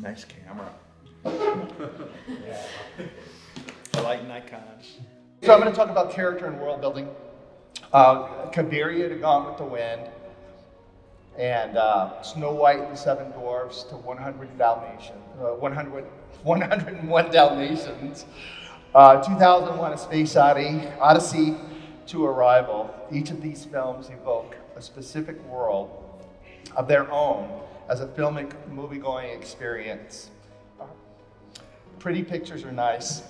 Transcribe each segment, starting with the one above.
Nice camera. yeah. I like. So I'm going to talk about character and world building. Uh, Cabiria to Gone with the Wind, and uh, Snow White and the Seven Dwarfs to 100 Dalmatians, uh, 100, 101 Dalmatians. Uh, 2001: A Space Odyssey, Odyssey to Arrival. Each of these films evoke a specific world of their own as a filmic movie-going experience. Pretty pictures are nice.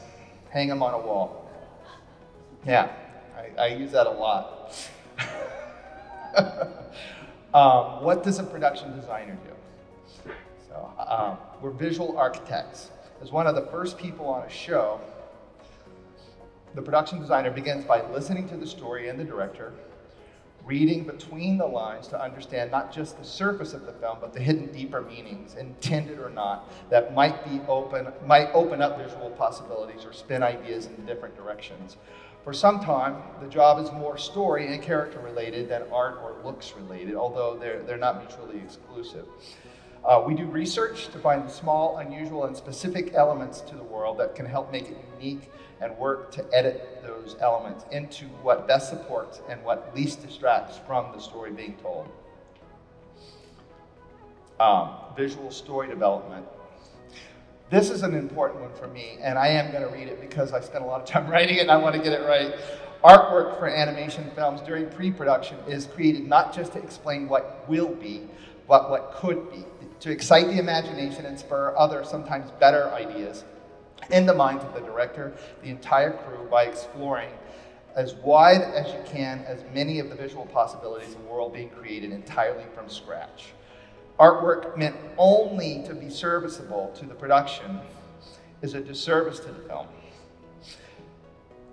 Hang them on a wall. Yeah, I, I use that a lot. um, what does a production designer do? So, um, we're visual architects. As one of the first people on a show, the production designer begins by listening to the story and the director, reading between the lines to understand not just the surface of the film, but the hidden deeper meanings, intended or not, that might be open, might open up visual possibilities or spin ideas in different directions. For some time, the job is more story and character related than art or looks related, although they're, they're not mutually exclusive. Uh, we do research to find small, unusual, and specific elements to the world that can help make it unique and work to edit those elements into what best supports and what least distracts from the story being told. Um, visual story development. This is an important one for me, and I am going to read it because I spent a lot of time writing it and I want to get it right. Artwork for animation films during pre production is created not just to explain what will be, but what could be, to excite the imagination and spur other, sometimes better ideas in the minds of the director, the entire crew, by exploring as wide as you can as many of the visual possibilities of the world being created entirely from scratch. Artwork meant only to be serviceable to the production is a disservice to the film.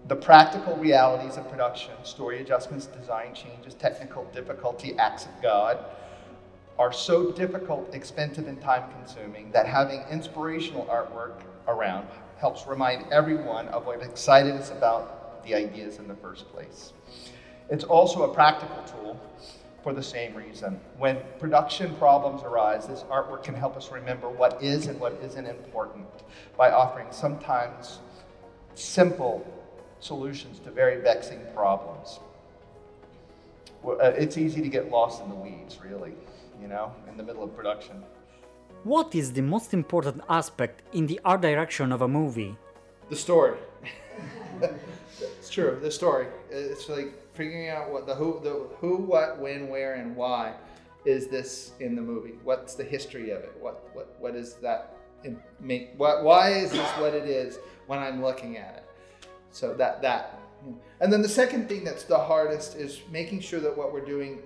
The practical realities of production, story adjustments, design changes, technical difficulty, acts of God, are so difficult, expensive, and time consuming that having inspirational artwork around helps remind everyone of what excited us about the ideas in the first place. It's also a practical tool for the same reason. When production problems arise, this artwork can help us remember what is and what isn't important by offering sometimes simple solutions to very vexing problems. Uh, it's easy to get lost in the weeds, really, you know, in the middle of production. What is the most important aspect in the art direction of a movie? The story. it's true. The story. It's like figuring out what the who, the who, what, when, where, and why is this in the movie? What's the history of it? What what what is that? Make what? Why is this what it is when I'm looking at it? So that that. And then the second thing that's the hardest is making sure that what we're doing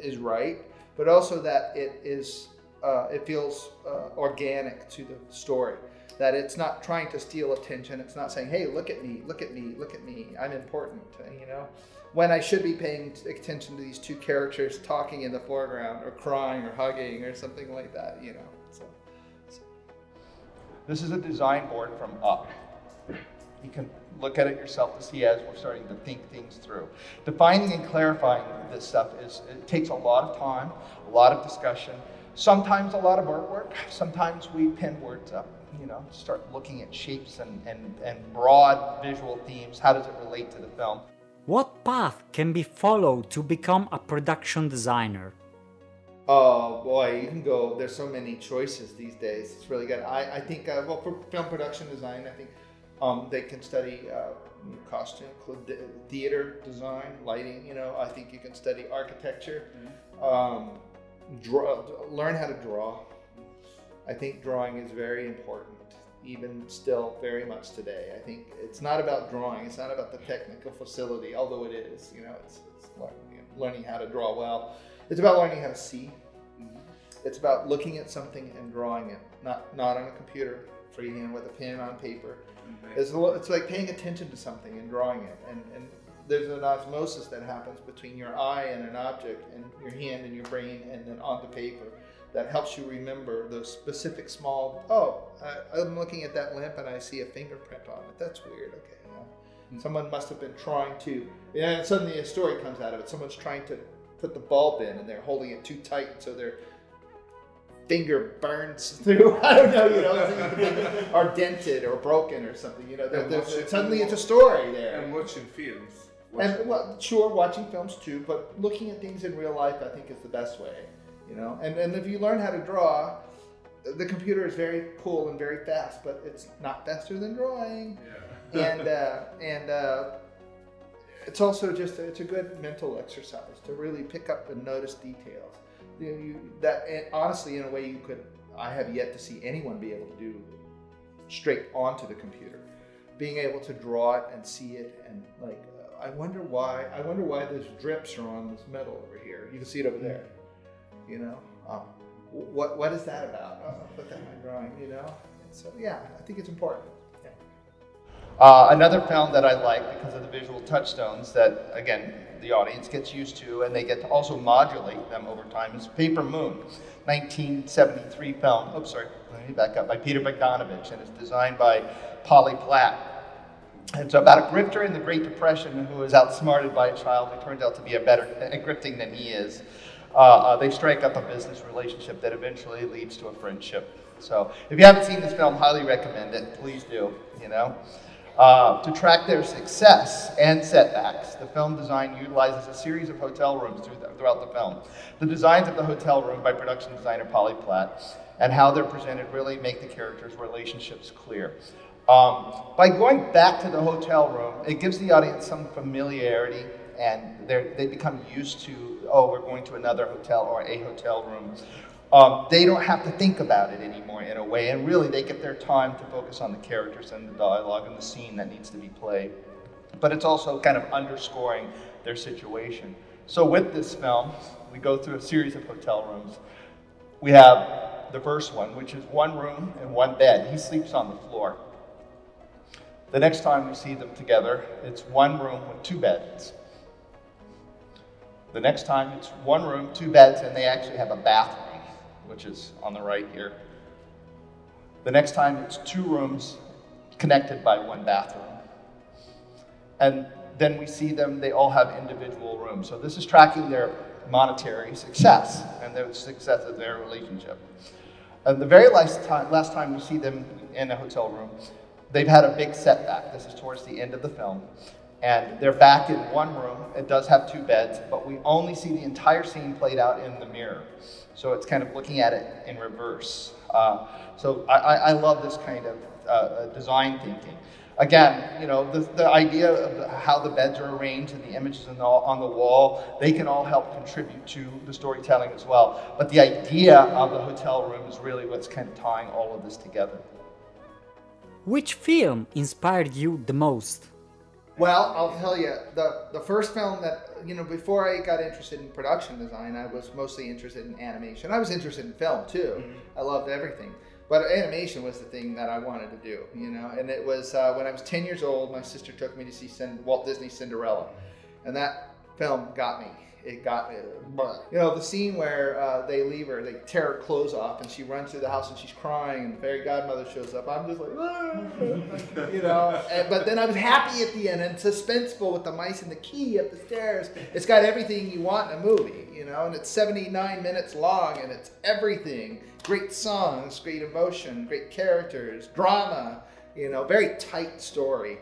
is right, but also that it is uh, it feels uh, organic to the story. That it's not trying to steal attention. It's not saying, "Hey, look at me, look at me, look at me. I'm important." You know, when I should be paying attention to these two characters talking in the foreground, or crying, or hugging, or something like that. You know. So, so. This is a design board from Up. You can look at it yourself to see as we're starting to think things through. Defining and clarifying this stuff is it takes a lot of time, a lot of discussion, Sometimes a lot of artwork. Sometimes we pin words up, you know, start looking at shapes and, and, and broad visual themes. How does it relate to the film? What path can be followed to become a production designer? Oh boy, you can go. There's so many choices these days. It's really good. I, I think, uh, well, for film production design, I think um, they can study uh, costume, theater design, lighting. You know, I think you can study architecture. Mm-hmm. Um, draw, learn how to draw. I think drawing is very important, even still very much today. I think it's not about drawing, it's not about the technical facility, although it is, you know, it's, it's learning how to draw well. It's about learning how to see. Mm-hmm. It's about looking at something and drawing it, not, not on a computer, freehand with a pen on paper. Mm-hmm. It's, it's like paying attention to something and drawing it. And, and there's an osmosis that happens between your eye and an object and your hand and your brain and then onto paper that helps you remember those specific small oh I, am looking at that lamp and i see a fingerprint on it that's weird okay you know? mm-hmm. someone must have been trying to and suddenly a story comes out of it someone's trying to put the bulb in and they're holding it too tight and so they're finger burns through. I don't know, you know, are dented or broken or something. You know, there, And there's, watching- suddenly it's a story there. And watching films. And well, sure, watching films too, but looking at things in real life, I think, is the best way. You know, and and if you learn how to draw, the computer is very cool and very fast, but it's not faster than drawing. yeah. And uh, and uh, it's also just it's a good mental exercise to really pick up and notice details. You, know, you that and honestly, in a way, you could. I have yet to see anyone be able to do straight onto the computer, being able to draw it and see it and like. I wonder why. I wonder why those drips are on this metal over here. You can see it over there. You know, um, what what is that about? Oh, put that in my drawing. You know. So yeah, I think it's important. Yeah. Uh, another film that I like because of the visual touchstones that, again, the audience gets used to and they get to also modulate them over time is Paper Moon, 1973 film. Oh, sorry, let me back up. By Peter Bogdanovich and it's designed by Polly Platt. It's about a grifter in the Great Depression who is outsmarted by a child who turns out to be a better at grifting than he is. Uh, uh, they strike up a business relationship that eventually leads to a friendship. So, if you haven't seen this film, highly recommend it. Please do. You know, uh, to track their success and setbacks, the film design utilizes a series of hotel rooms throughout the film. The designs of the hotel room by production designer Polly Platt and how they're presented really make the characters' relationships clear. Um, by going back to the hotel room, it gives the audience some familiarity and they're, become used to, oh, we're going to another hotel or a hotel room. Um, they don't have to think about it anymore in a way, and really they get their time to focus on the characters and the dialogue and the scene that needs to be played. But it's also kind of underscoring their situation. So with this film, we go through a series of hotel rooms. We have the first one, which is one room and one bed. He sleeps on the floor. The next time we see them together, it's one room with two beds. The next time, it's one room, two beds, and they actually have a bathroom, which is on the right here. The next time, it's two rooms connected by one bathroom. And then we see them, they all have individual rooms. So this is tracking their monetary success and the success of their relationship. And the very last time, last time we see them in a hotel room, they've had a big setback. This is towards the end of the film. And they're back in one room. It does have two beds, but we only see the entire scene played out in the mirror. So it's kind of looking at it in reverse. Uh, so I, I love this kind of uh, uh, design thinking. Again, you know, the, the idea of how the beds are arranged and the images on the, on the wall, they can all help contribute to the storytelling as well. But the idea of the hotel room is really what's kind of tying all of this together. Which film inspired you the most? Well, I'll tell you, the, the first film that, you know, before I got interested in production design, I was mostly interested in animation. I was interested in film too. I loved everything. But animation was the thing that I wanted to do, you know. And it was uh, when I was 10 years old, my sister took me to see Cin- Walt Disney's Cinderella. And that film got me. It got me. You know, the scene where uh, they leave her, they tear her clothes off, and she runs through the house and she's crying, and the fairy godmother shows up. I'm just like, "Ah," you know. And, but then I was happy at the end and suspenseful with the mice and the key up the stairs. It's got everything you want in a movie, you know, and it's 79 minutes long, and it's everything. Great songs, great emotion, great characters, drama, you know, very tight story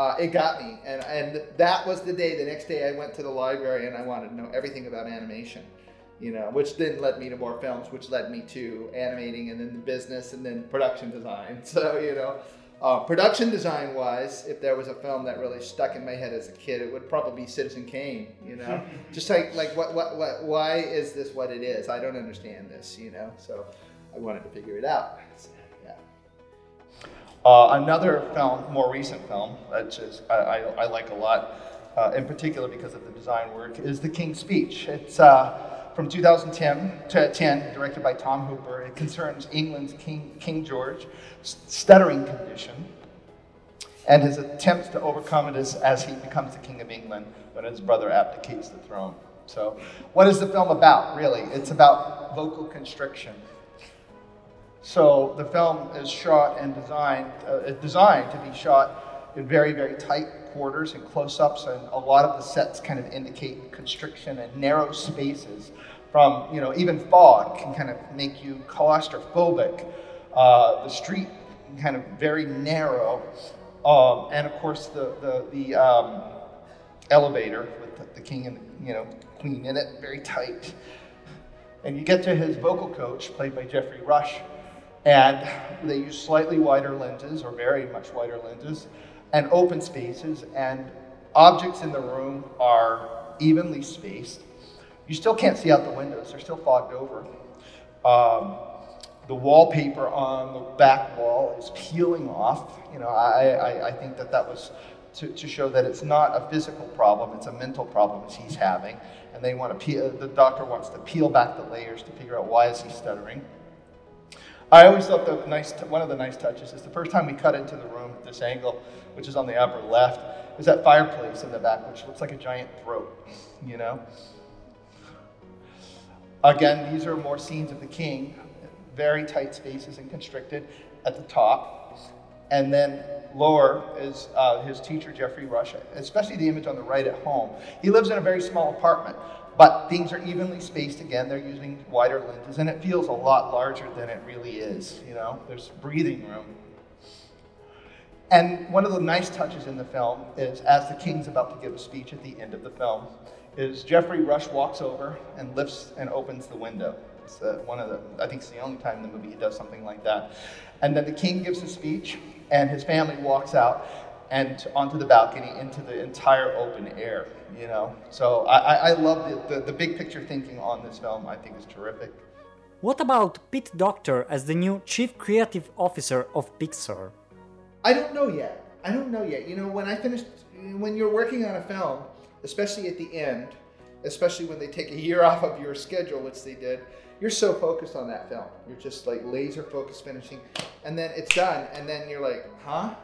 uh, it got me, and and that was the day. The next day, I went to the library and I wanted to know everything about animation, you know, which then led me to more films, which led me to animating, and then the business, and then production design. So you know, uh, production design wise, if there was a film that really stuck in my head as a kid, it would probably be Citizen Kane. You know, just like like what what what why is this what it is? I don't understand this. You know, so I wanted to figure it out. So. Uh, another film, more recent film, that just I, I, I like a lot, uh, in particular because of the design work, is The King's Speech. It's uh, from 2010, to 10, directed by Tom Hooper. It concerns England's King, King George stuttering condition and his attempts to overcome it as, as he becomes the King of England when his brother abdicates the throne. So, what is the film about, really? It's about vocal constriction. So the film is shot and designed, uh, designed to be shot in very, very tight quarters and close-ups, and a lot of the sets kind of indicate constriction and narrow spaces from, you know, even fog can kind of make you claustrophobic. Uh, the street kind of very narrow. Um, and of course, the, the, the um, elevator with the, the, king and you know queen in it, very tight. And you get to his vocal coach, played by Geoffrey Rush, and they use slightly wider lenses, or very much wider lenses, and open spaces, and objects in the room are evenly spaced. You still can't see out the windows, they're still fogged over. Um, the wallpaper on the back wall is peeling off. You know, I, I, I think that that was to, to show that it's not a physical problem, it's a mental problem that he's having. And they want to the doctor wants to peel back the layers to figure out why is he stuttering. I always thought the nice, one of the nice touches is the first time we cut into the room this angle, which is on the upper left, is that fireplace in the back, which looks like a giant throat, you know? Again, these are more scenes of the king, very tight spaces and constricted at the top. And then lower is uh, his teacher, Geoffrey Rush, especially the image on the right at home. He lives in a very small apartment, but things are evenly spaced again. They're using wider lenses, and it feels a lot larger than it really is. You know, there's breathing room. And one of the nice touches in the film is as the king's about to give a speech at the end of the film, is Geoffrey Rush walks over and lifts and opens the window. It's uh, one of the, I think it's the only time in the movie he does something like that. And then the king gives a speech, and his family walks out and onto the balcony into the entire open air, you know. So I, I love the, the, the big picture thinking on this film, I think is terrific. What about Pete Docter as the new chief creative officer of Pixar? I don't know yet. I don't know yet. You know, when I finished, when you're working on a film, especially at the end, especially when they take a year off of your schedule, which they did, you're so focused on that film. You're just like laser focused finishing, and then it's done, and then you're like, huh?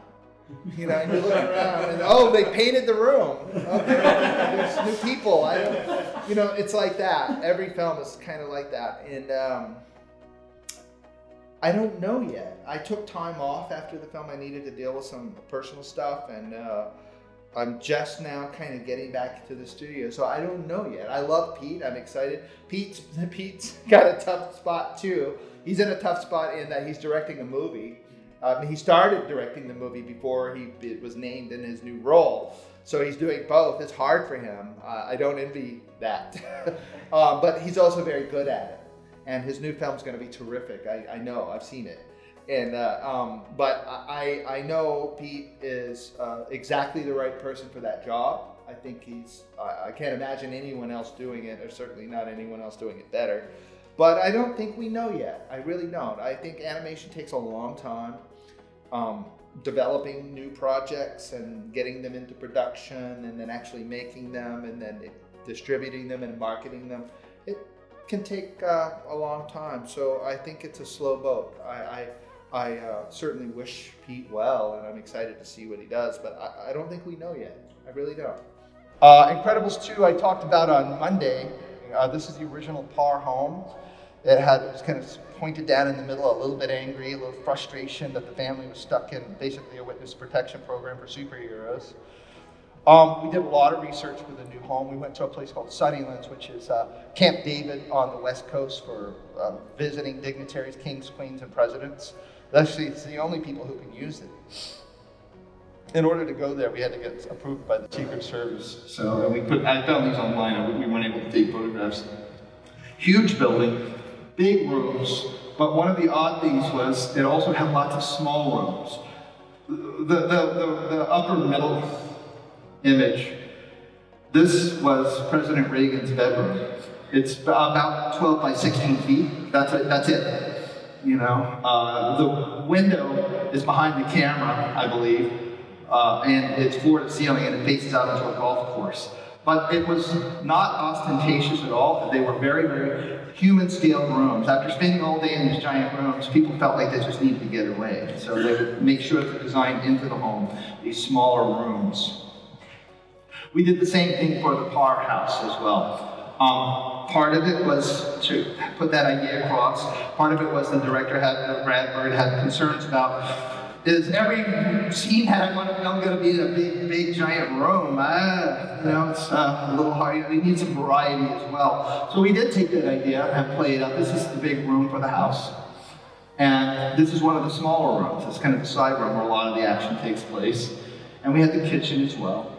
You know, and you're looking around, and oh, they painted the room. Okay, there's new people. I don't, you know, it's like that. Every film is kind of like that, and um, I don't know yet. I took time off after the film. I needed to deal with some personal stuff, and. Uh, I'm just now kind of getting back to the studio, so I don't know yet. I love Pete. I'm excited. Pete's Pete's got a tough spot too. He's in a tough spot in that he's directing a movie. Um, he started directing the movie before he was named in his new role, so he's doing both. It's hard for him. Uh, I don't envy that, um, but he's also very good at it. And his new film's going to be terrific. I, I know. I've seen it and uh, um, but I I know Pete is uh, exactly the right person for that job. I think he's I, I can't imagine anyone else doing it, or certainly not anyone else doing it better. But I don't think we know yet. I really don't. I think animation takes a long time. Um, developing new projects and getting them into production, and then actually making them, and then distributing them and marketing them. It can take uh, a long time. So I think it's a slow boat. I, I I uh, certainly wish Pete well, and I'm excited to see what he does, but I, I don't think we know yet. I really don't. Uh, Incredibles 2, I talked about on Monday. Uh, this is the original Parr home. It had was kind of pointed down in the middle, a little bit angry, a little frustration that the family was stuck in basically a witness protection program for superheroes. Um, we did a lot of research for the new home. We went to a place called Sunnylands, which is uh, Camp David on the west coast for uh, visiting dignitaries, kings, queens, and presidents. Actually, it's the only people who can use it. In order to go there, we had to get approved by the Secret Service. So and we put, I found these online, we weren't able to take photographs. Huge building, big rooms, but one of the odd things was it also had lots of small rooms. The, the, the, the upper middle image, this was President Reagan's bedroom. It's about 12 by 16 feet. That's it. That's it. You know, uh, the window is behind the camera, I believe, uh, and it's floor to ceiling, and it faces out into a golf course. But it was not ostentatious at all. They were very, very human scale rooms. After spending all day in these giant rooms, people felt like they just needed to get away. So they would make sure to design into the home these smaller rooms. We did the same thing for the Parr house as well. Um, part of it was to put that idea across. Part of it was the director had, Brad Bird had concerns about is every scene had them going to be in a big, big, giant room. Uh, you know, it's uh, a little hard. We need some variety as well. So we did take that idea and play it up. This is the big room for the house. And this is one of the smaller rooms. It's kind of the side room where a lot of the action takes place. And we had the kitchen as well.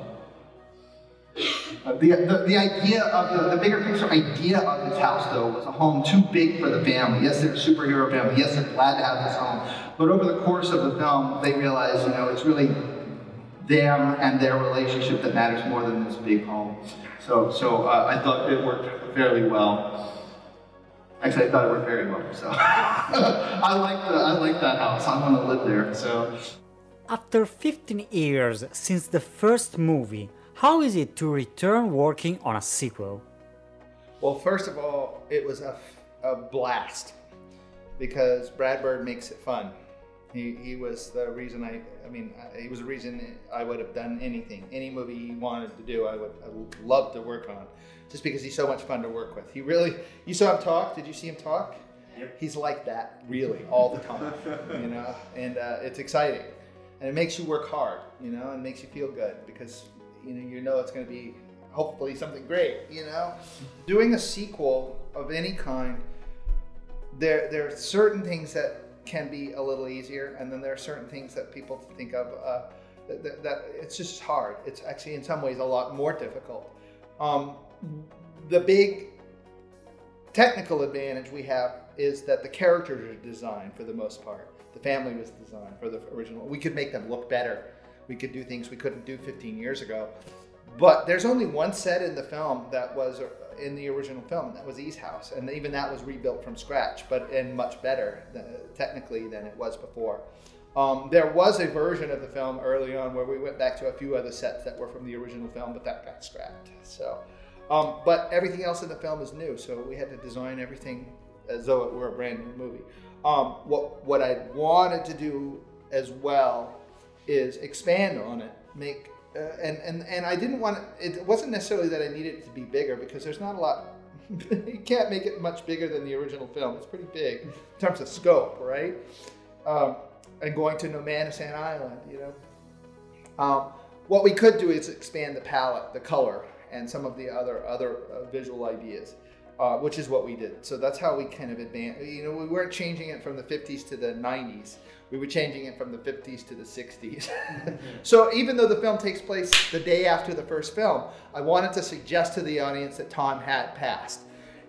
Uh, the, the, the, idea of the, the bigger picture idea of this house, though, was a home too big for the family. Yes, they're a superhero family. Yes, they're glad to have this home. But over the course of the film, they realize, you know, it's really them and their relationship that matters more than this big home. So, so uh, I thought it worked fairly well. Actually, I thought it worked very well. So I like the I like that house. I want to live there. So. After 15 years since the first movie, how is it to return working on a sequel? Well, first of all, it was a, a blast because Brad Bird makes it fun. He, he was the reason I, I mean, he was the reason I would have done anything, any movie he wanted to do, I would, I would love to work on, just because he's so much fun to work with. He really, you saw him talk. Did you see him talk? Yep. He's like that, really, all the time, you know, and uh, it's exciting, and it makes you work hard, you know, and makes you feel good because you know you know it's going to be hopefully something great you know doing a sequel of any kind there there are certain things that can be a little easier and then there are certain things that people think of uh, that, that, it's just hard. It's actually in some ways a lot more difficult. Um, the big technical advantage we have is that the characters are designed for the most part. The family was designed for the original. We could make them look better. We could do things we couldn't do 15 years ago. But there's only one set in the film that was uh, in the original film. That was E's house, and even that was rebuilt from scratch, but and much better technically than it was before. Um, there was a version of the film early on where we went back to a few other sets that were from the original film, but that got scrapped. So, um, but everything else in the film is new, so we had to design everything as though it were a brand new movie. Um, what what I wanted to do as well is expand on it, make uh, and and and I didn't want it, it. wasn't necessarily that I needed it to be bigger because there's not a lot. you can't make it much bigger than the original film. It's pretty big in terms of scope, right? Um, and going to Nomanisan Island, you know. Um, what we could do is expand the palette, the color, and some of the other other uh, visual ideas. Uh, which is what we did. So that's how we kind of advanced. You know, we weren't changing it from the 50s to the 90s we were changing it from the 50s to the 60s. so even though the film takes place the day after the first film, I wanted to suggest to the audience that Tom had passed.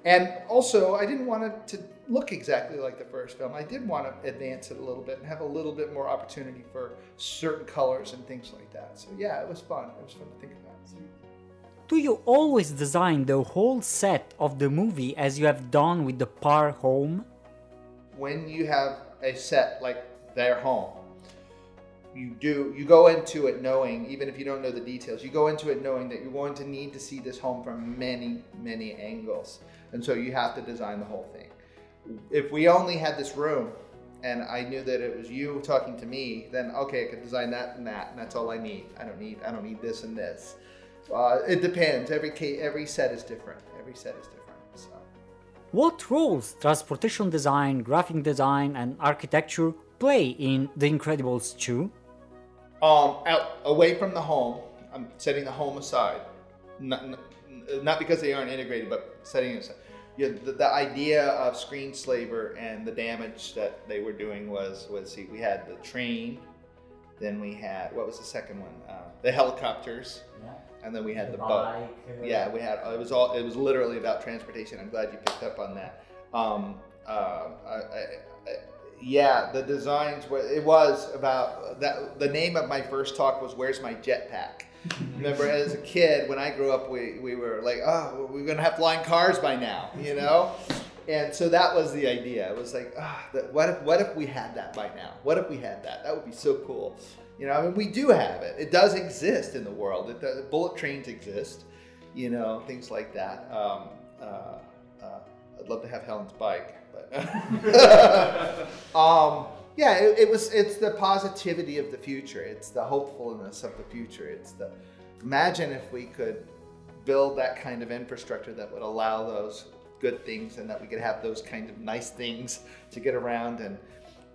And also, I didn't want it to look exactly like the first film. I did want to advance it a little bit and have a little bit more opportunity for certain colors and things like that. So yeah, it was fun. It was fun to think about. Do you always design the whole set of the movie as you have done with the Parr home? When you have a set like their home. You do you go into it knowing, even if you don't know the details, you go into it knowing that you're going to need to see this home from many, many angles. And so you have to design the whole thing. If we only had this room and I knew that it was you talking to me, then okay, I could design that and that, and that's all I need. I don't need I don't need this and this. Uh, it depends. Every case, every set is different. Every set is different. So. What roles transportation design, graphic design, and architecture play in The Incredibles 2? Um, out away from the home. I'm setting the home aside, not, not because they aren't integrated, but setting it aside. Yeah, the, the, idea of screen slaver and the damage that they were doing was was see we had the train, then we had what was the second one? Uh, the helicopters, yeah. And then we had the, the boat. Yeah, we had it was all it was literally about transportation. I'm glad you picked up on that. Um, uh, I, I, yeah, the designs were. It was about that. The name of my first talk was "Where's My Jetpack." Remember, as a kid, when I grew up, we, we were like, oh, we're gonna have flying cars by now, you know. And so that was the idea. It was like, oh, what if what if we had that by now? What if we had that? That would be so cool. You know, I mean, we do have it. It does exist in the world. It bullet trains exist. You know, things like that. Um, uh, uh, I'd love to have Helen's bike. um, yeah, it, it, was. It's the positivity of the future. It's the hopefulness of the future. It's the imagine if we could build that kind of infrastructure that would allow those good things, and that we could have those kind of nice things to get around and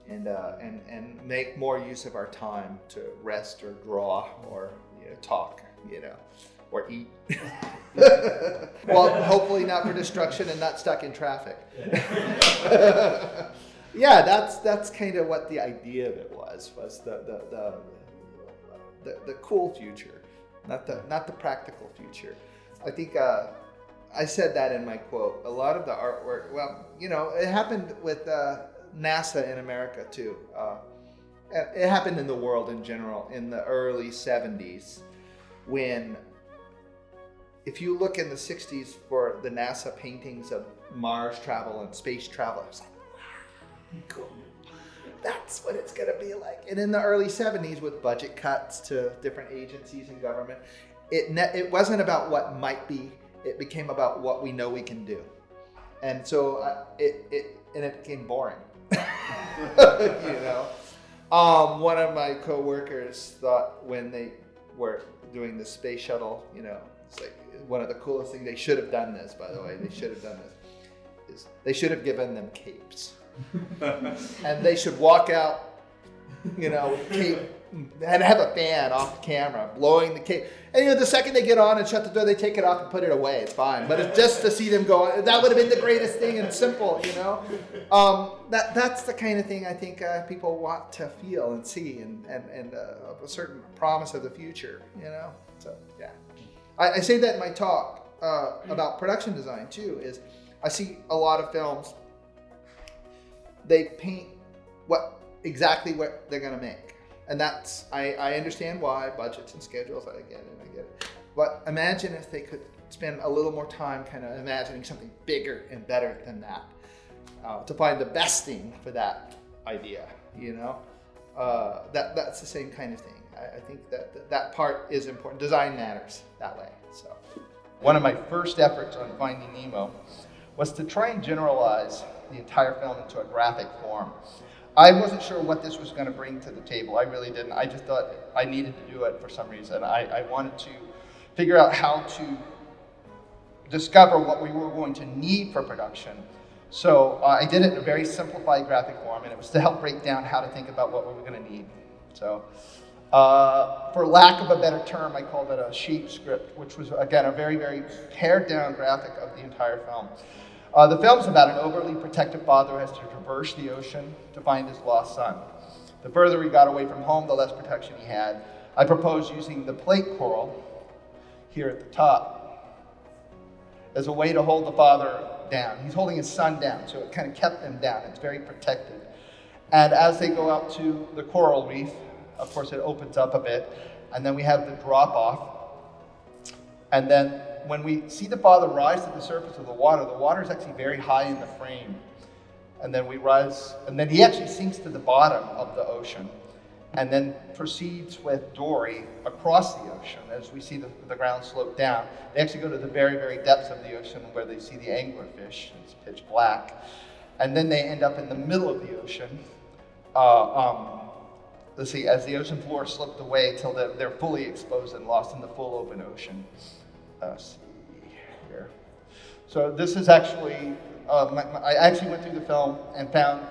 and uh, and and make more use of our time to rest or draw or you know, talk, you know, or eat. well, hopefully not for destruction and not stuck in traffic. yeah, that's that's kind of what the idea of it was was the the the, the, the cool future, not the not the practical future. I think. Uh, I said that in my quote. A lot of the artwork, well, you know, it happened with uh, NASA in America too. Uh, it happened in the world in general in the early 70s when, if you look in the 60s for the NASA paintings of Mars travel and space travel, it was like, wow, cool. That's what it's going to be like. And in the early 70s, with budget cuts to different agencies and government, it, ne- it wasn't about what might be it became about what we know we can do. And so uh, it, it, and it became boring. you know? Um, one of my coworkers thought when they were doing the space shuttle, you know, it's like one of the coolest things. They should have done this, by the way. They should have done this. Is they should have given them capes, and they should walk out, you know, with cape and have a fan off the camera blowing the cake. And you know, the second they get on and shut the door, they take it off and put it away. It's fine. But it's just to see them go, that would have been the greatest thing and simple, you know. Um, that that's the kind of thing I think uh, people want to feel and see, and and and uh, a certain promise of the future, you know. So yeah, I, I say that in my talk uh, about production design too. Is I see a lot of films. They paint what exactly what they're going to make and that's I, I understand why budgets and schedules. I get it, I get it. But imagine if they could spend a little more time kind of imagining something bigger and better than that uh, to find the best thing for that idea. You know, uh, that that's the same kind of thing. I, I think that, that that part is important. Design matters that way. So, one of my first efforts on Finding Nemo was to try and generalize the entire film into a graphic form. I wasn't sure what this was going to bring to the table. I really didn't. I just thought I needed to do it for some reason. I, I wanted to figure out how to discover what we were going to need for production. So uh, I did it in a very simplified graphic form, and it was to help break down how to think about what we were going to need. So, uh, for lack of a better term, I called it a shape script, which was, again, a very, very pared down graphic of the entire film. Uh, the film's about an overly protective father who has to traverse the ocean to find his lost son. The further he got away from home, the less protection he had. I propose using the plate coral here at the top as a way to hold the father down. He's holding his son down, so it kind of kept him down. It's very protected. And as they go out to the coral reef, of course, it opens up a bit, and then we have the drop off. And then when we see the Father rise to the surface of the water, the water is actually very high in the frame. And then we rise, and then he actually sinks to the bottom of the ocean and then proceeds with Dory across the ocean as we see the, the ground slope down. They actually go to the very, very depths of the ocean where they see the anglerfish. It's pitch black. And then they end up in the middle of the ocean. Uh, um, let's see, as the ocean floor slipped away till they're, they're fully exposed and lost in the full open ocean here. So this is actually, uh, my, my, I actually went through the film and found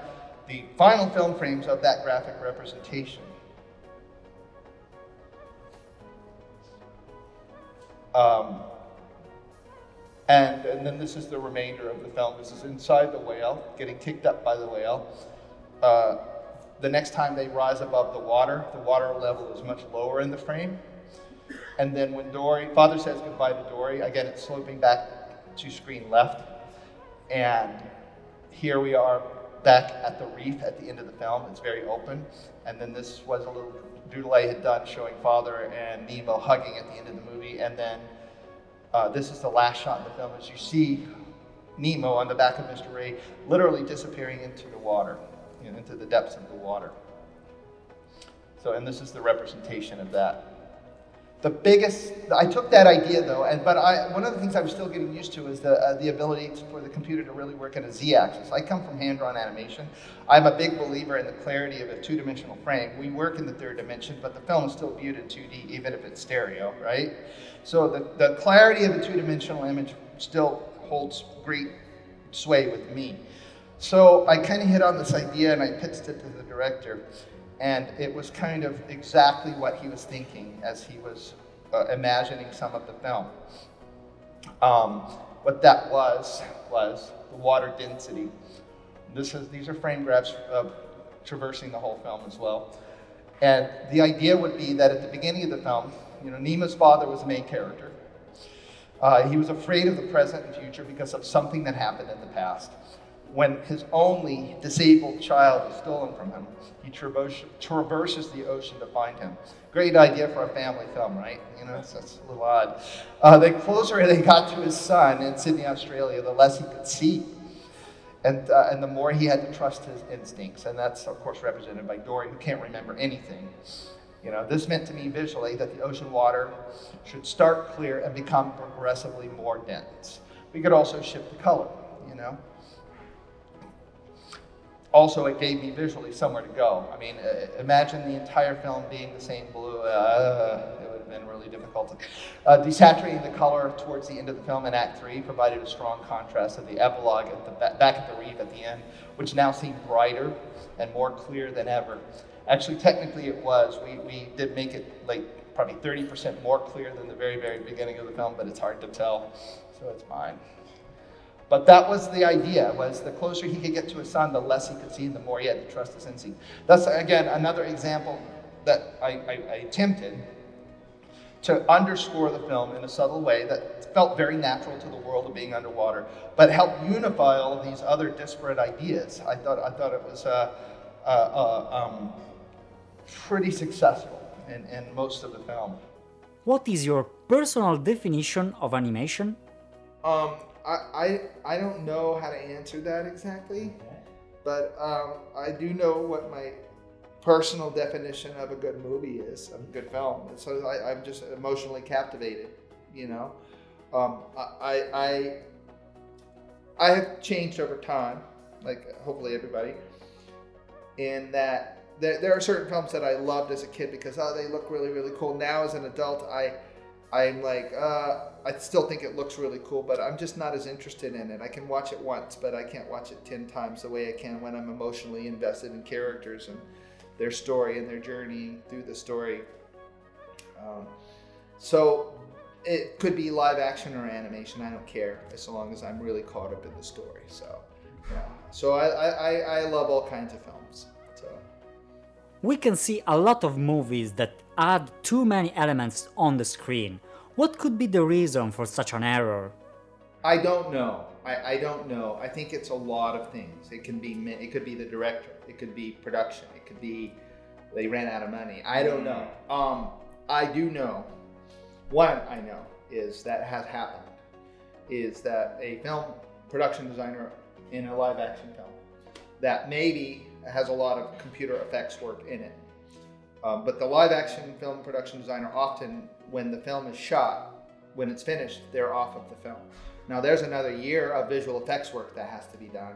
the final film frames of that graphic representation. Um, and, and then this is the remainder of the film. This is inside the whale, getting kicked up by the whale. Uh, the next time they rise above the water, the water level is much lower in the frame. And then when Dory, father says goodbye to Dory, again, it's sloping back to screen left. And here we are back at the reef at the end of the film. It's very open. And then this was a little doodle I had done showing father and Nemo hugging at the end of the movie. And then uh, this is the last shot in the film as you see Nemo on the back of Mr. Ray literally disappearing into the water, you know, into the depths of the water. So, and this is the representation of that. The biggest, I took that idea though, and but I, one of the things i'm still getting used to is the, uh, the ability to, for the computer to really work in a z-axis. I come from hand-drawn animation. I'm a big believer in the clarity of a two-dimensional frame. We work in the third dimension, but the film is still viewed in 2D, even if it's stereo, right? So the, the clarity of a two-dimensional image still holds great sway with me. So I kind of hit on this idea and I pitched it to the director, and it was kind of exactly what he was thinking as he was uh, imagining some of the film. Um, what that was was the water density. This is these are frame grabs of traversing the whole film as well. And the idea would be that at the beginning of the film, you know, Nemo's father was the main character. Uh, he was afraid of the present and future because of something that happened in the past. When his only disabled child is stolen from him, he traverse, traverses the ocean to find him. Great idea for a family film, right? You know, that's a little odd. Uh, the closer they got to his son in Sydney, Australia, the less he could see. And, uh, and the more he had to trust his instincts. And that's, of course, represented by Dory, who can't remember anything. You know, this meant to me visually that the ocean water should start clear and become progressively more dense. We could also shift the color, you know. Also, it gave me visually somewhere to go. I mean, uh, imagine the entire film being the same blue. Uh, it would have been really difficult. Uh, desaturating the color towards the end of the film in Act 3 provided a strong contrast to the epilogue at the back at the reef at the end, which now seemed brighter and more clear than ever. Actually, technically, it was. We, we did make it like probably 30% more clear than the very, very beginning of the film, but it's hard to tell, so it's fine. But that was the idea, was the closer he could get to his son, the less he could see and the more he had to trust his instinct. That's, again, another example that I, I, I attempted to underscore the film in a subtle way that felt very natural to the world of being underwater, but helped unify all of these other disparate ideas. I thought, I thought it was uh, uh, uh, um, pretty successful in, in most of the film. What is your personal definition of animation? Um, I, I, I don't know how to answer that exactly, but um, I do know what my personal definition of a good movie is, of a good film. And so I, I'm just emotionally captivated, you know. Um, I, I, I have changed over time, like hopefully everybody, in that there, there are certain films that I loved as a kid because oh they look really really cool. Now as an adult, I I'm like uh, I still think it looks really cool, but I'm just not as interested in it. I can watch it once, but I can't watch it ten times the way I can when I'm emotionally invested in characters and their story and their journey through the story. Um, so it could be live action or animation. I don't care as long as I'm really caught up in the story. So yeah. So I, I, I love all kinds of films. So we can see a lot of movies that add too many elements on the screen. What could be the reason for such an error? I don't know. I, I don't know. I think it's a lot of things. It can be it could be the director. It could be production. It could be they ran out of money. I don't know. Um, I do know. One I know is that has happened. Is that a film production designer in a live action film that maybe has a lot of computer effects work in it. Um, but the live action film production designer often, when the film is shot, when it's finished, they're off of the film. Now, there's another year of visual effects work that has to be done.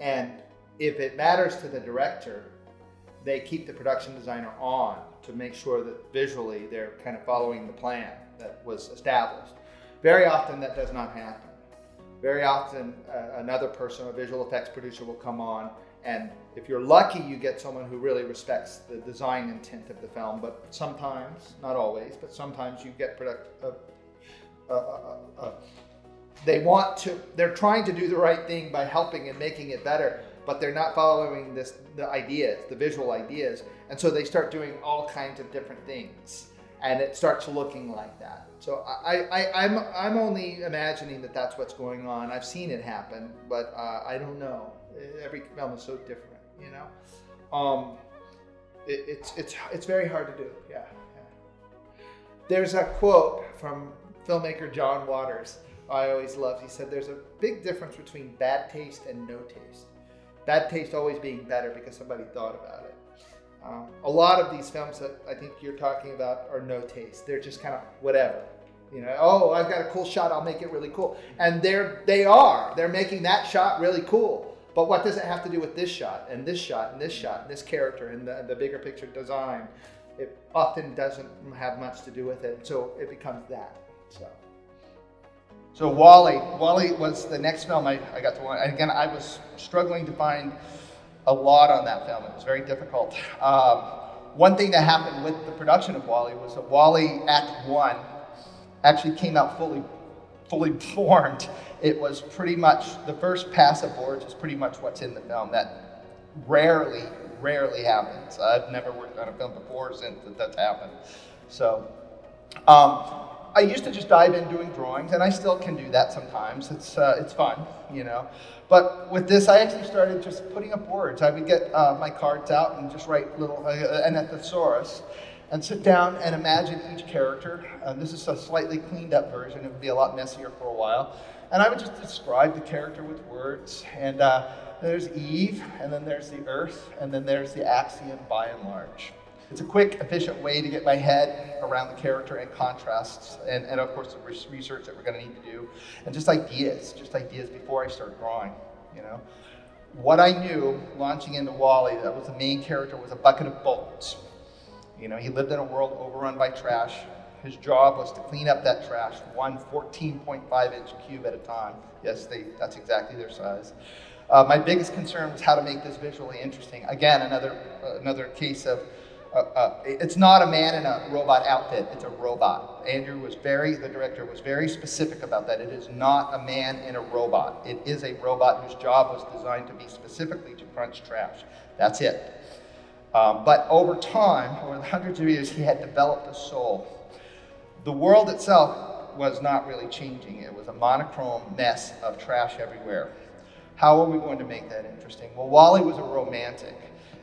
And if it matters to the director, they keep the production designer on to make sure that visually they're kind of following the plan that was established. Very often that does not happen. Very often uh, another person, a visual effects producer, will come on and if you're lucky, you get someone who really respects the design intent of the film. But sometimes, not always, but sometimes you get product. Uh, uh, uh, uh they want to. They're trying to do the right thing by helping and making it better, but they're not following this the ideas, the visual ideas, and so they start doing all kinds of different things, and it starts looking like that. So I, I, I'm, I'm only imagining that that's what's going on. I've seen it happen, but uh, I don't know. Every film is so different, you know. Um, it, it's, it's, it's very hard to do. Yeah, yeah. There's a quote from filmmaker John Waters. I always loved. He said, "There's a big difference between bad taste and no taste. Bad taste always being better because somebody thought about it." Um, a lot of these films that I think you're talking about are no taste. They're just kind of whatever. You know, oh, I've got a cool shot. I'll make it really cool. And they're they are. They're making that shot really cool. But what does it have to do with this shot and this shot and this shot and this character and the, the bigger picture design? It often doesn't have much to do with it. So it becomes that. So. So WALL-E, WALL-E was the next film I, I got to watch. Again, I was struggling to find a lot on that film. It was very difficult. Um, one thing that happened with the production of WALL-E was that WALL-E Act One actually came out fully, fully formed. It was pretty much the first pass of boards is pretty much what's in the film. That rarely, rarely happens. I've never worked on a film before since that that's happened. So. Um, I used to just dive in doing drawings, and I still can do that sometimes. It's uh, it's fun, you know. But with this, I actually started just putting up words. I would get uh, my cards out and just write little uh, an thesaurus, and sit down and imagine each character. Uh, this is a slightly cleaned up version. It would be a lot messier for a while, and I would just describe the character with words. And uh, there's Eve, and then there's the Earth, and then there's the axiom Buy n Large. It's a quick, efficient way to get my head around the character and contrasts, and, and of course the research that we're going to need to do, and just ideas, just ideas before I start drawing. You know, what I knew launching into WALL-E that was the main character was a bucket of bolts. You know, he lived in a world overrun by trash. His job was to clean up that trash, one 14.5 inch cube at a time. Yes, they, that's exactly their size. Uh, my biggest concern was how to make this visually interesting. Again, another, uh, another case of uh, uh, it's not a man in a robot outfit, it's a robot. Andrew was very, the director was very specific about that. It is not a man in a robot. It is a robot whose job was designed to be specifically to crunch trash. That's it. Um, but over time, over the hundreds of years, he had developed a soul. The world itself was not really changing. It was a monochrome mess of trash everywhere. How are we going to make that interesting? Well, WALL-E was a romantic.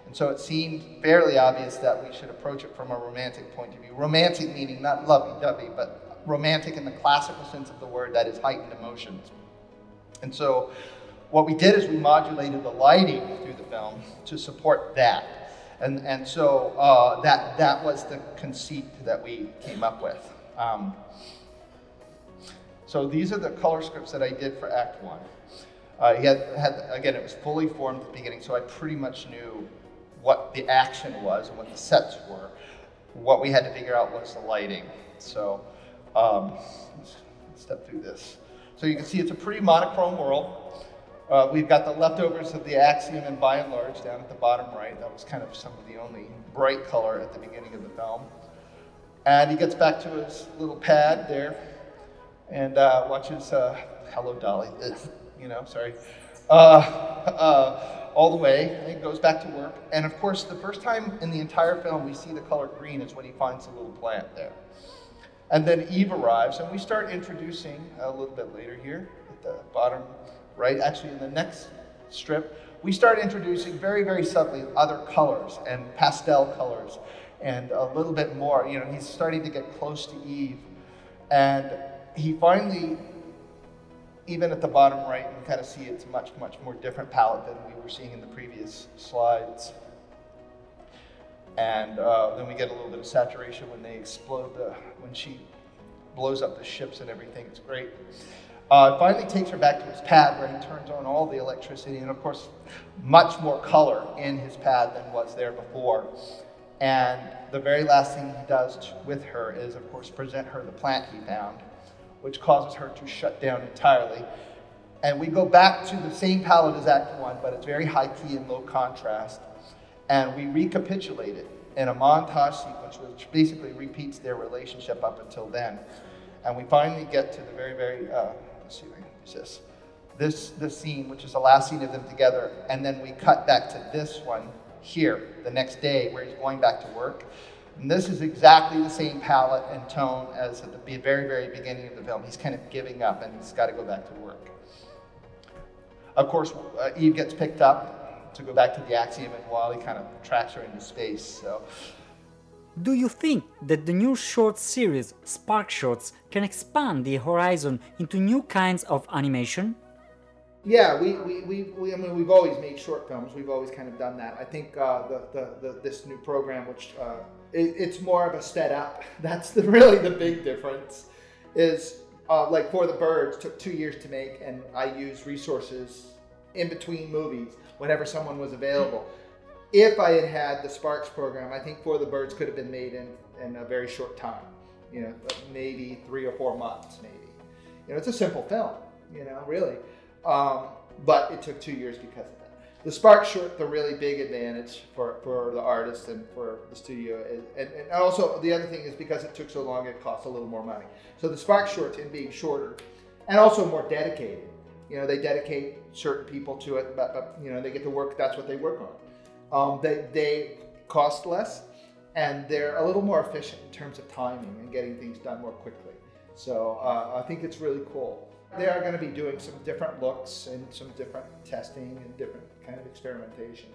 And so it seemed fairly obvious that we should approach it from a romantic point of view. Romantic meaning not lovey dovey, but romantic in the classical sense of the word, that is heightened emotions. And so what we did is we modulated the lighting through the film to support that. And, and so uh, that, that was the conceit that we came up with. Um, so these are the color scripts that I did for Act One. Uh, he had, had, again, it was fully formed at the beginning, so I pretty much knew what the action was and what the sets were. What we had to figure out was the lighting. So um, let's step through this. So you can see it's a pretty monochrome world. Uh, we've got the leftovers of the axiom and Buy n Large down at the bottom right. That was kind of some of the only bright color at the beginning of the film. And he gets back to his little pad there and uh, watches uh, Hello Dolly, you know, sorry. Uh, uh, all the way, and goes back to work. And of course, the first time in the entire film we see the color green is when he finds a little plant there. And then Eve arrives, and we start introducing a little bit later here at the bottom right, actually in the next strip, we start introducing very, very subtly other colors and pastel colors and a little bit more. You know, he's starting to get close to Eve. And he finally even at the bottom right, you kind of see it's much, much more different palette than we were seeing in the previous slides. And uh, then we get a little bit of saturation when they explode the, when she blows up the ships and everything. It's great. Uh, finally takes her back to his pad where he turns on all the electricity and, of course, much more color in his pad than was there before. And the very last thing he does with her is, of course, present her the plant he found which causes her to shut down entirely. And we go back to the same palette as Act 1, but it's very high key and low contrast. And we recapitulate it in a montage sequence, which basically repeats their relationship up until then. And we finally get to the very, very, uh, let's see, this, this, this scene, which is the last scene of them together. And then we cut back to this one here the next day where he's going back to work. And this is exactly the same palette and tone as at the very, very beginning of the film. He's kind of giving up and he's got to go back to work. Of course, uh, Eve gets picked up to go back to the axiom, and WALL-E kind of tracks her into space. So. Do you think that the new short series, Spark Shorts, can expand the horizon into new kinds of animation? Yeah, we, we, we, we, I mean, we've always made short films. We've always kind of done that. I think uh, the, the, the, this new program, which uh, it, it's more of a step up. That's the really the big difference. Is uh, like for the birds took two years to make, and I used resources in between movies whenever someone was available. If I had had the Sparks program, I think For the Birds could have been made in, in a very short time. You know, maybe three or four months, maybe. You know, it's a simple film. You know, really, um, but it took two years because of that. The Sparks short, the really big advantage for, for the artist and for the studio, is, and, and also the other thing is because it took so long, it cost a little more money. So the Sparks shorts, in being shorter, and also more dedicated. You know, they dedicate certain people to it, but, but you know, they get to work. That's what they work on. Um, they they cost less, and they're a little more efficient in terms of timing and getting things done more quickly. So uh, I think it's really cool. They are going to be doing some different looks and some different testing and different kind of experimentation.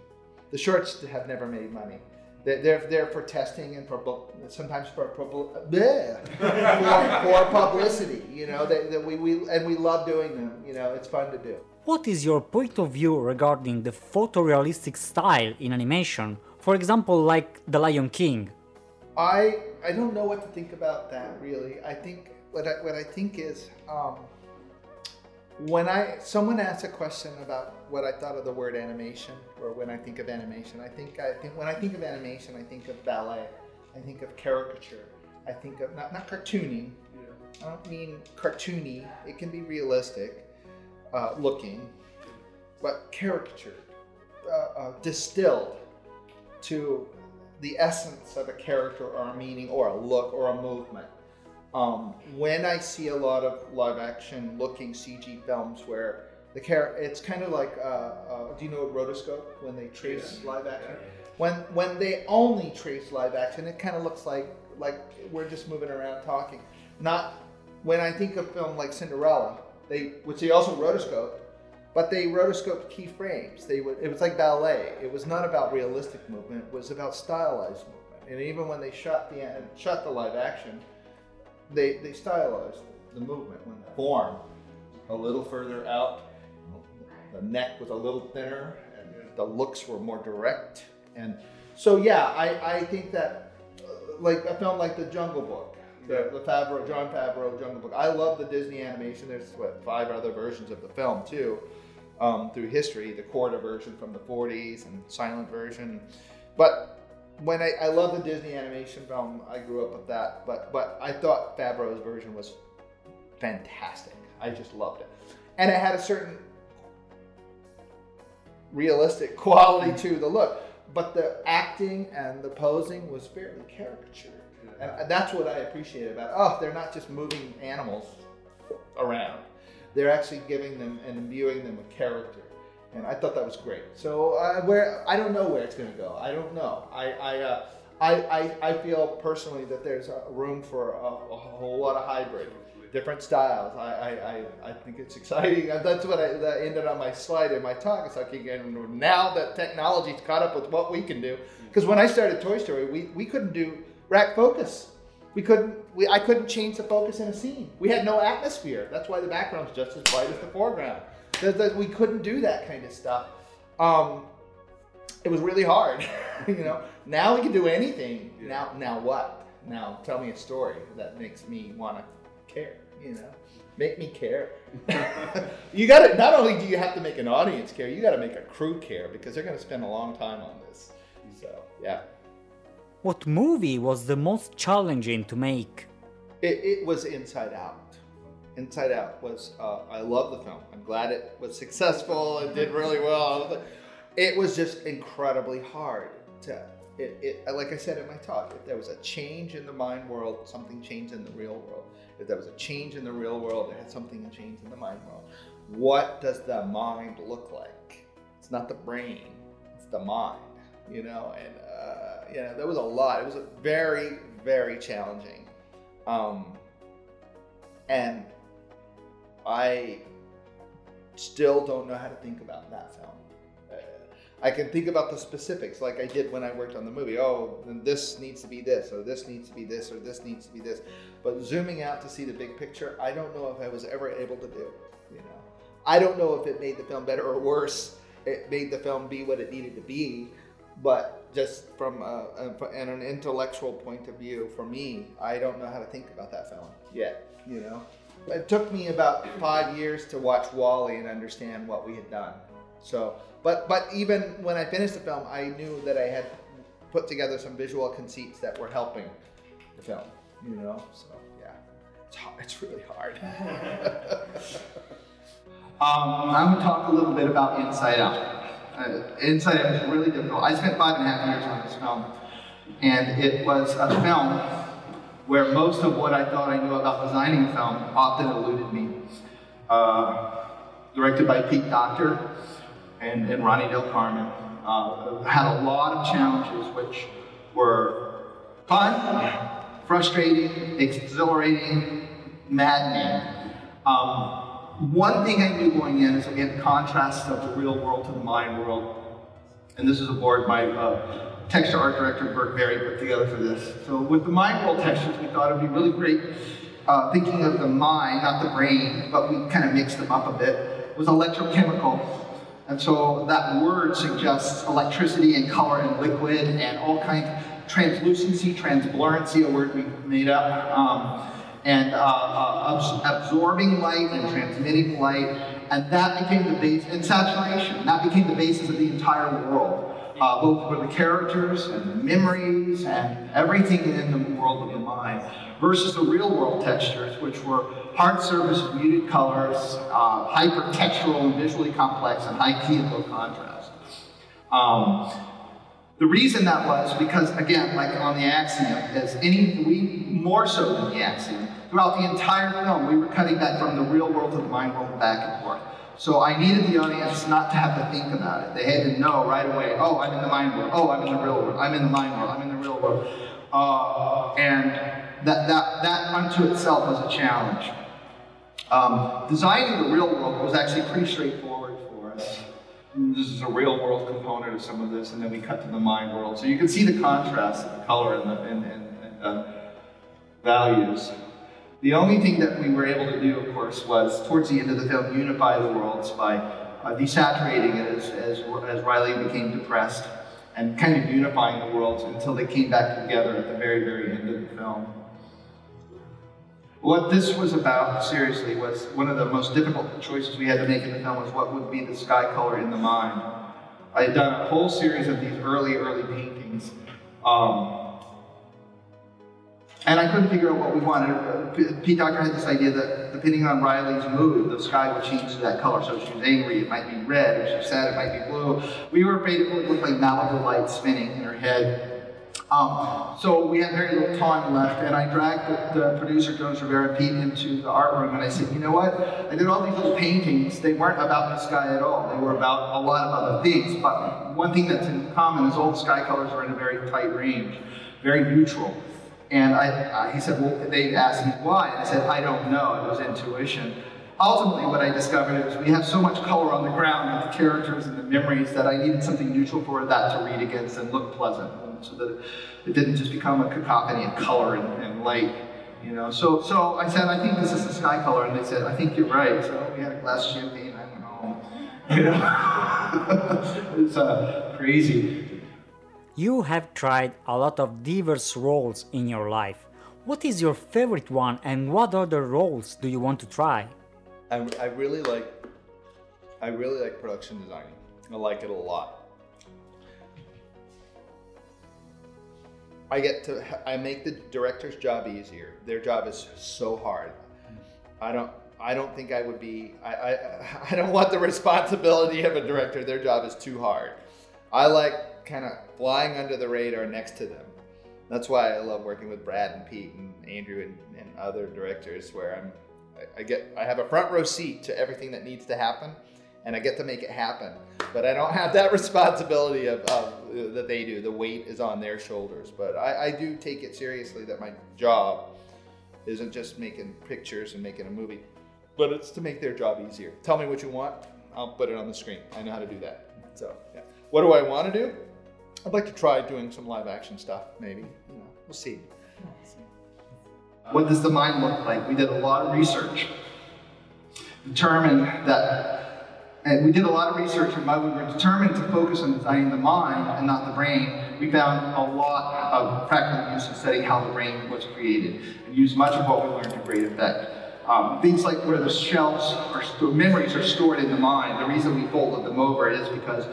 The shorts have never made money. They're, they're, for testing and for sometimes for, for, bleh, for, for publicity. You know, that, that we, we and we love doing them. You know, it's fun to do. What is your point of view regarding the photorealistic style in animation? For example, like The Lion King. I I don't know what to think about that really. I think what I, what I think is um, when I someone asks a question about what I thought of the word animation or when I think of animation, I think I think when I think of animation, I think of ballet, I think of caricature, I think of not not cartooning. I don't mean cartoony. It can be realistic uh, looking, but caricatured, uh, uh, distilled to the essence of a character or a meaning or a look or a movement. Um, when I see a lot of live action looking CG films where the character, it's kind of like, uh, uh, do you know a rotoscope when they trace live action? When when they only trace live action, it kind of looks like like we're just moving around talking. Not when I think of film like Cinderella, they which they also rotoscope, but they rotoscoped key frames. They would, it was like ballet. It was not about realistic movement. It was about stylized movement. And even when they shot the shot the live action they, they stylized the movement when the form a little further out, the neck was a little thinner, and the looks were more direct. And so, yeah, I, I think that uh, like a film like The Jungle Book, the, the Favreau, Jon Favreau Jungle Book. I love the Disney animation. There's what five other versions of the film too, um, through history. The Korda version from the 40s and silent version, but when I, I love the Disney animation film, I grew up with that, but but I thought Favreau's version was fantastic. I just loved it, and it had a certain realistic quality to the look, but the acting and the posing was fairly caricatured, and that's what I appreciate about. It. Oh, they're not just moving animals around; they're actually giving them and imbuing them with character and I thought that was great. So uh, where I don't know where it's going to go. I don't know. I I, uh, I, I I feel personally that there's a room for a, a whole lot of hybrid, different styles. I I, I, think it's exciting. That's what I that ended on my slide in my talk. It's like again now that technology's caught up with what we can do. Because when I started Toy Story, we, we couldn't do rack focus. We couldn't. We, I couldn't change the focus in a scene. We had no atmosphere. That's why the background's just as bright as the foreground. That, that we couldn't do that kind of stuff. Um, it was really hard, you know. Now we can do anything. Yeah. Now, now what? Now tell me a story that makes me want to care. You know, make me care. you got to. Not only do you have to make an audience care, you got to make a crew care because they're going to spend a long time on this. So yeah. What movie was the most challenging to make? It, it was Inside Out. Inside Out was uh, I love the film. I'm glad it was successful. It did really well. It was just incredibly hard to. It, it, like I said in my talk, if there was a change in the mind world, something changed in the real world. If there was a change in the real world, there had something changed in the mind world. What does the mind look like? It's not the brain, it's the mind, you know. And uh, you know, there was a lot. It was very, very challenging. Um, and I still don't know how to think about that film. Uh, I can think about the specifics like I did when I worked on the movie. Oh, this needs to be this, or this needs to be this, or this needs to be this. But zooming out to see the big picture, I don't know if I was ever able to do. You know, I don't know if it made the film better or worse. It made the film be what it needed to be, but just from a, a, an intellectual point of view, for me, I don't know how to think about that film yet. You know. It took me about five years to watch WALL-E and understand what we had done. So, but but even when I finished the film, I knew that I had put together some visual conceits that were helping the film. You know, so yeah. It's, hard, it's really hard. um, I'm going to talk a little bit about Inside Out. Uh, Inside it was really difficult. I spent five and a half years on this film, and it was a film where most of what I thought I knew about designing film often eluded me. Uh, directed by Pete Docter and, and Ronnie Del Carmen. Uh, had a lot of challenges which were fun, frustrating, exhilarating, maddening. Um, one thing I knew going in is again contrast of the real world to the mind world. And this is a board my uh, texture art director Bert Berry put together for this. So with the mind world textures, we thought it would be really great uh, thinking of the mind, not the brain, but we kind of mixed them up a bit, was electrochemical. And so that word suggests electricity and color and liquid and all kinds of translucency, transblurency, a word we made up, um, and uh, uh, absorbing light and transmitting light, and that became the base, and saturation, that became the basis of the entire world. Uh, both for the characters and the memories and everything in the world of the mind, versus the real world textures, which were hard surface, muted colors, uh, hyper-textural and visually complex, and high key and low contrast. Um, the reason that was because, again, like on the Axiom, as any, we more so than the Axiom, throughout the entire film, we were cutting back from the real world to the mind world back and forth. So I needed the audience not to have to think about it. They had to know right away, oh, I'm in the mind world. Oh, I'm in the real world. I'm in the mind world. I'm in the real world. Uh, and that, that, that unto itself was a challenge. Um, designing the real world was actually pretty straightforward for us this is a real world component of some of this, and then we cut to the mind world. So you can see the contrast of the color and the and, and, and, uh, values. The only thing that we were able to do, of course, was towards the end of the film unify the worlds by uh, desaturating it as, as, as Riley became depressed and kind of unifying the worlds until they came back together at the very, very end of the film. What this was about, seriously, was one of the most difficult choices we had to make in the film was what would be the sky color in the mind. I had done a whole series of these early, early paintings. Um, and I couldn't figure out what we wanted. Pete Docter had this idea that depending on Riley's mood, the sky would change to that color. So if she was angry, it might be red. If she was sad, it might be blue. We were afraid it would look like Malibu lights spinning in her head. Um, so we had very little time left, and I dragged the, the, producer, Jonas Rivera, Pete, into the art room, and I said, you know what? I did all these little paintings. They weren't about the sky at all. They were about a lot of other things. But one thing that's in common is all the sky colors are in a very tight range, very neutral. And I, he said, well, they asked me why, and I said, I don't know. It was intuition ultimately what I discovered is we have so much color on the ground with the characters and the memories that I needed something neutral for that to read against and look pleasant so that it didn't just become a cacophony of color and, and light. You know, so so I said, I think this is the sky color, and they said, I think you're right. So we had a glass of champagne. I went home. You know, it's uh, crazy. You have tried a lot of diverse roles in your life. What is your favorite one, and what other roles do you want to try? I, I really like I really like production designing. I like it a lot. I get to I make the director's job easier. Their job is so hard. I don't I don't think I would be I, I I don't want the responsibility of a director. Their job is too hard. I like kind of flying under the radar next to them. That's why I love working with Brad and Pete and Andrew and, and other directors where I'm I, get I have a front row seat to everything that needs to happen, and I get to make it happen. But I don't have that responsibility of, of uh, that they do. The weight is on their shoulders. But I, I do take it seriously that my job isn't just making pictures and making a movie, but it's to make their job easier. Tell me what you want, I'll put it on the screen. I know how to do that. So yeah. What do I want to do? I'd like to try doing some live action stuff, maybe. We'll see. What does the mind look like? We did a lot of research. Determined that, and we did a lot of research, and while we were determined to focus on designing the mind and not the brain, we found a lot of practical use of studying how the brain was created, and used much of what we learned to great effect. Um, things like where the shells or memories are stored in the mind. The reason we folded them over is because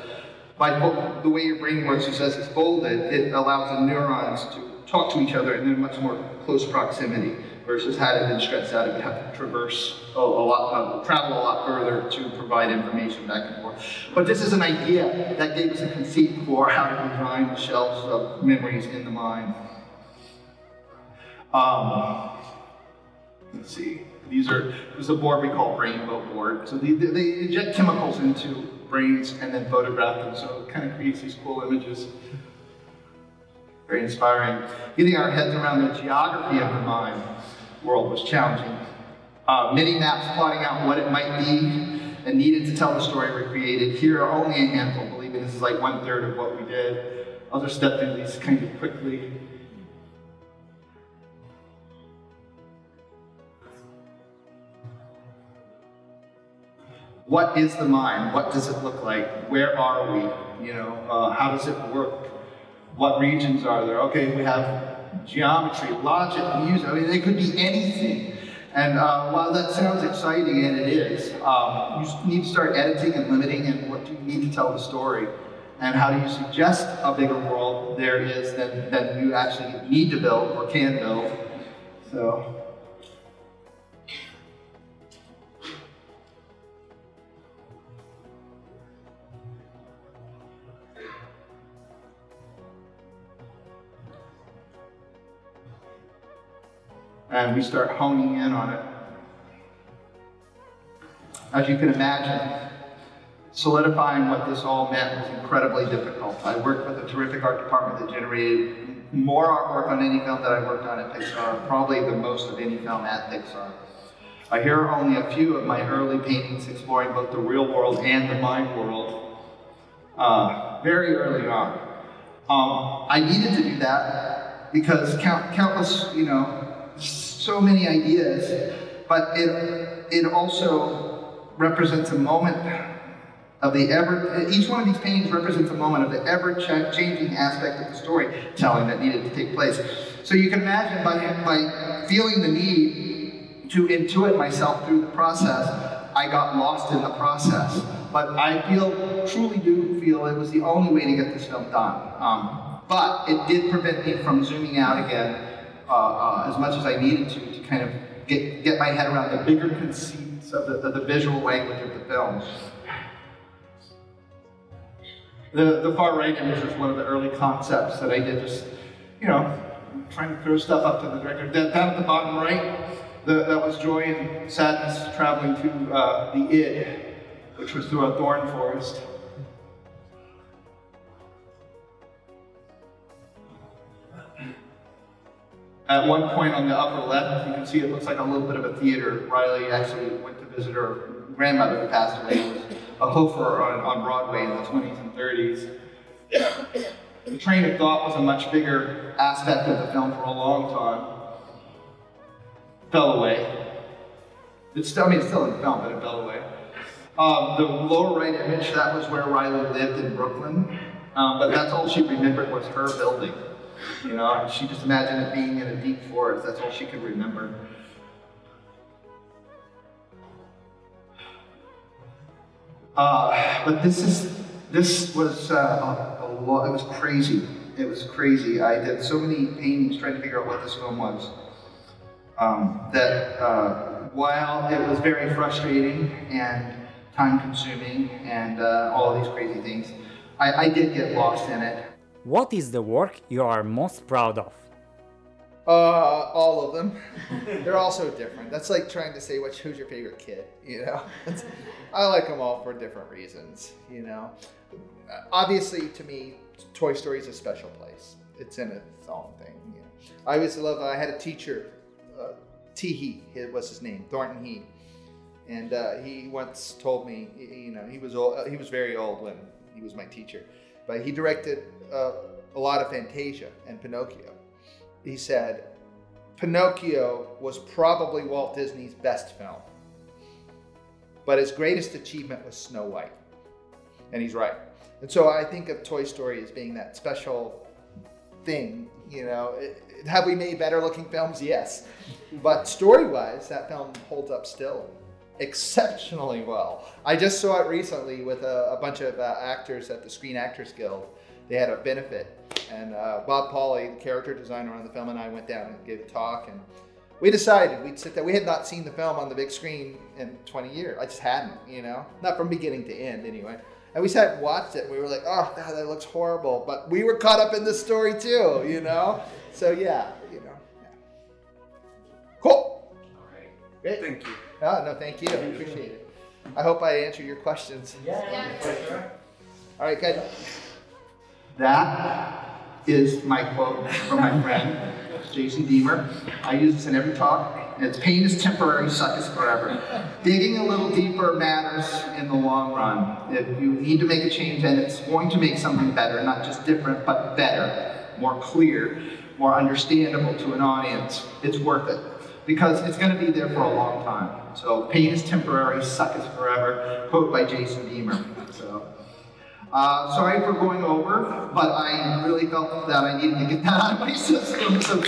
by the way your brain works, as it's folded, it allows the neurons to talk to each other in a much more close proximity. versus had it been stretched out, it would have to traverse a, a lot, uh, travel a lot further to provide information back and forth. But this is an idea that gave us a conceit for how to design the shelves of memories in the mind. Um, let's see. These are this is a board we call Brainbow board. So they, they inject chemicals into brains and then photograph them. So it kind of creates these cool images. Very inspiring. Getting our heads around the geography of the mind world was challenging. Uh, many maps plotting out what it might be and needed to tell the story were created. Here are only a handful, believe me, this is like one third of what we did. I'll just step through these kind of quickly. What is the mind? What does it look like? Where are we? You know, uh, how does it work? What regions are there? Okay, we have geometry, logic, music. I mean, it could be anything. And uh, while that sounds exciting, and it is, um, you need to start editing and limiting and what do you need to tell the story. And how do you suggest a bigger world there is than, than you actually need to build or can build. So and we start honing in on it. As you can imagine, solidifying what this all meant was incredibly difficult. I worked with a terrific art department that generated more artwork on any film that I worked on at Pixar, probably the most of any film at Pixar. I here are only a few of my early paintings exploring both the real world and the mind world, uh, very early on. Um, I needed to do that because count, countless, you know, so many ideas, but it, it also represents a moment of the ever, each one of these paintings represents a moment of the ever changing aspect of the storytelling that needed to take place. So you can imagine by, by feeling the need to intuit myself through the process, I got lost in the process. But I feel, truly do feel it was the only way to get this film done. Um, but it did prevent me from zooming out again uh, uh, as much as I needed to to kind of get, get my head around the bigger conceits of the, the visual language of the film. The, the far right image is one of the early concepts that I did just, you know, trying to throw stuff up to the director. Down at the bottom right, the, that was joy and sadness traveling to uh, the id, which was through a thorn forest. At one point on the upper left, you can see it looks like a little bit of a theater. Riley actually went to visit her grandmother who passed away. was a hoofer on, on Broadway in the 20s and 30s. The train of thought was a much bigger aspect of the film for a long time. Fell away. It's still, I mean, it's still in the film, but it fell away. Um, the lower right image, that was where Riley lived in Brooklyn. Um, but that's all she remembered was her building. You know, she just imagined it being in a deep forest. That's all she could remember. Uh, but this is this was uh, a, a lot. It was crazy. It was crazy. I did so many paintings trying to figure out what this film was. Um, that uh, while it was very frustrating and time consuming and uh, all of these crazy things, I, I did get lost in it. What is the work you are most proud of? Uh, all of them. They're all so different. That's like trying to say which who's your favorite kid. You know, I like them all for different reasons. You know, obviously to me, Toy Story is a special place. It's in its own thing. You know? I always love. I had a teacher, uh, T. Hee was his name, Thornton Hee, and uh, he once told me, you know, he was old, he was very old when he was my teacher but he directed uh, a lot of Fantasia and Pinocchio. He said, Pinocchio was probably Walt Disney's best film, but his greatest achievement was Snow White. And he's right. And so I think of Toy Story as being that special thing. You know, have we made better looking films? Yes. But story wise, that film holds up still exceptionally well. I just saw it recently with a, a bunch of uh, actors at the Screen Actors Guild. They had a benefit, and uh, Bob Pauley, the character designer on the film, and I went down and gave a talk. And we decided we'd sit there. We had not seen the film on the big screen in 20 years. I just hadn't, you know, not from beginning to end anyway. And we sat and watched it. And we were like, oh, God, that looks horrible. But we were caught up in the story too, you know. So yeah, you know. Yeah. Cool. All right. Great. Thank you. Oh, no, thank you. I appreciate it. I hope I answered your questions. Yeah, All right, good. That is my quote from my friend, Jason Deamer. I use this in every talk. And it's pain is temporary, suck is forever. Digging a little deeper matters in the long run. If you need to make a change and it's going to make something better, not just different, but better, more clear, more understandable to an audience, it's worth it. Because it's going to be there for a long time. So pain is temporary, suck is forever. Quote by Jason Deamer. So uh, sorry for going over, but I really felt that I needed to get that out of my system. So.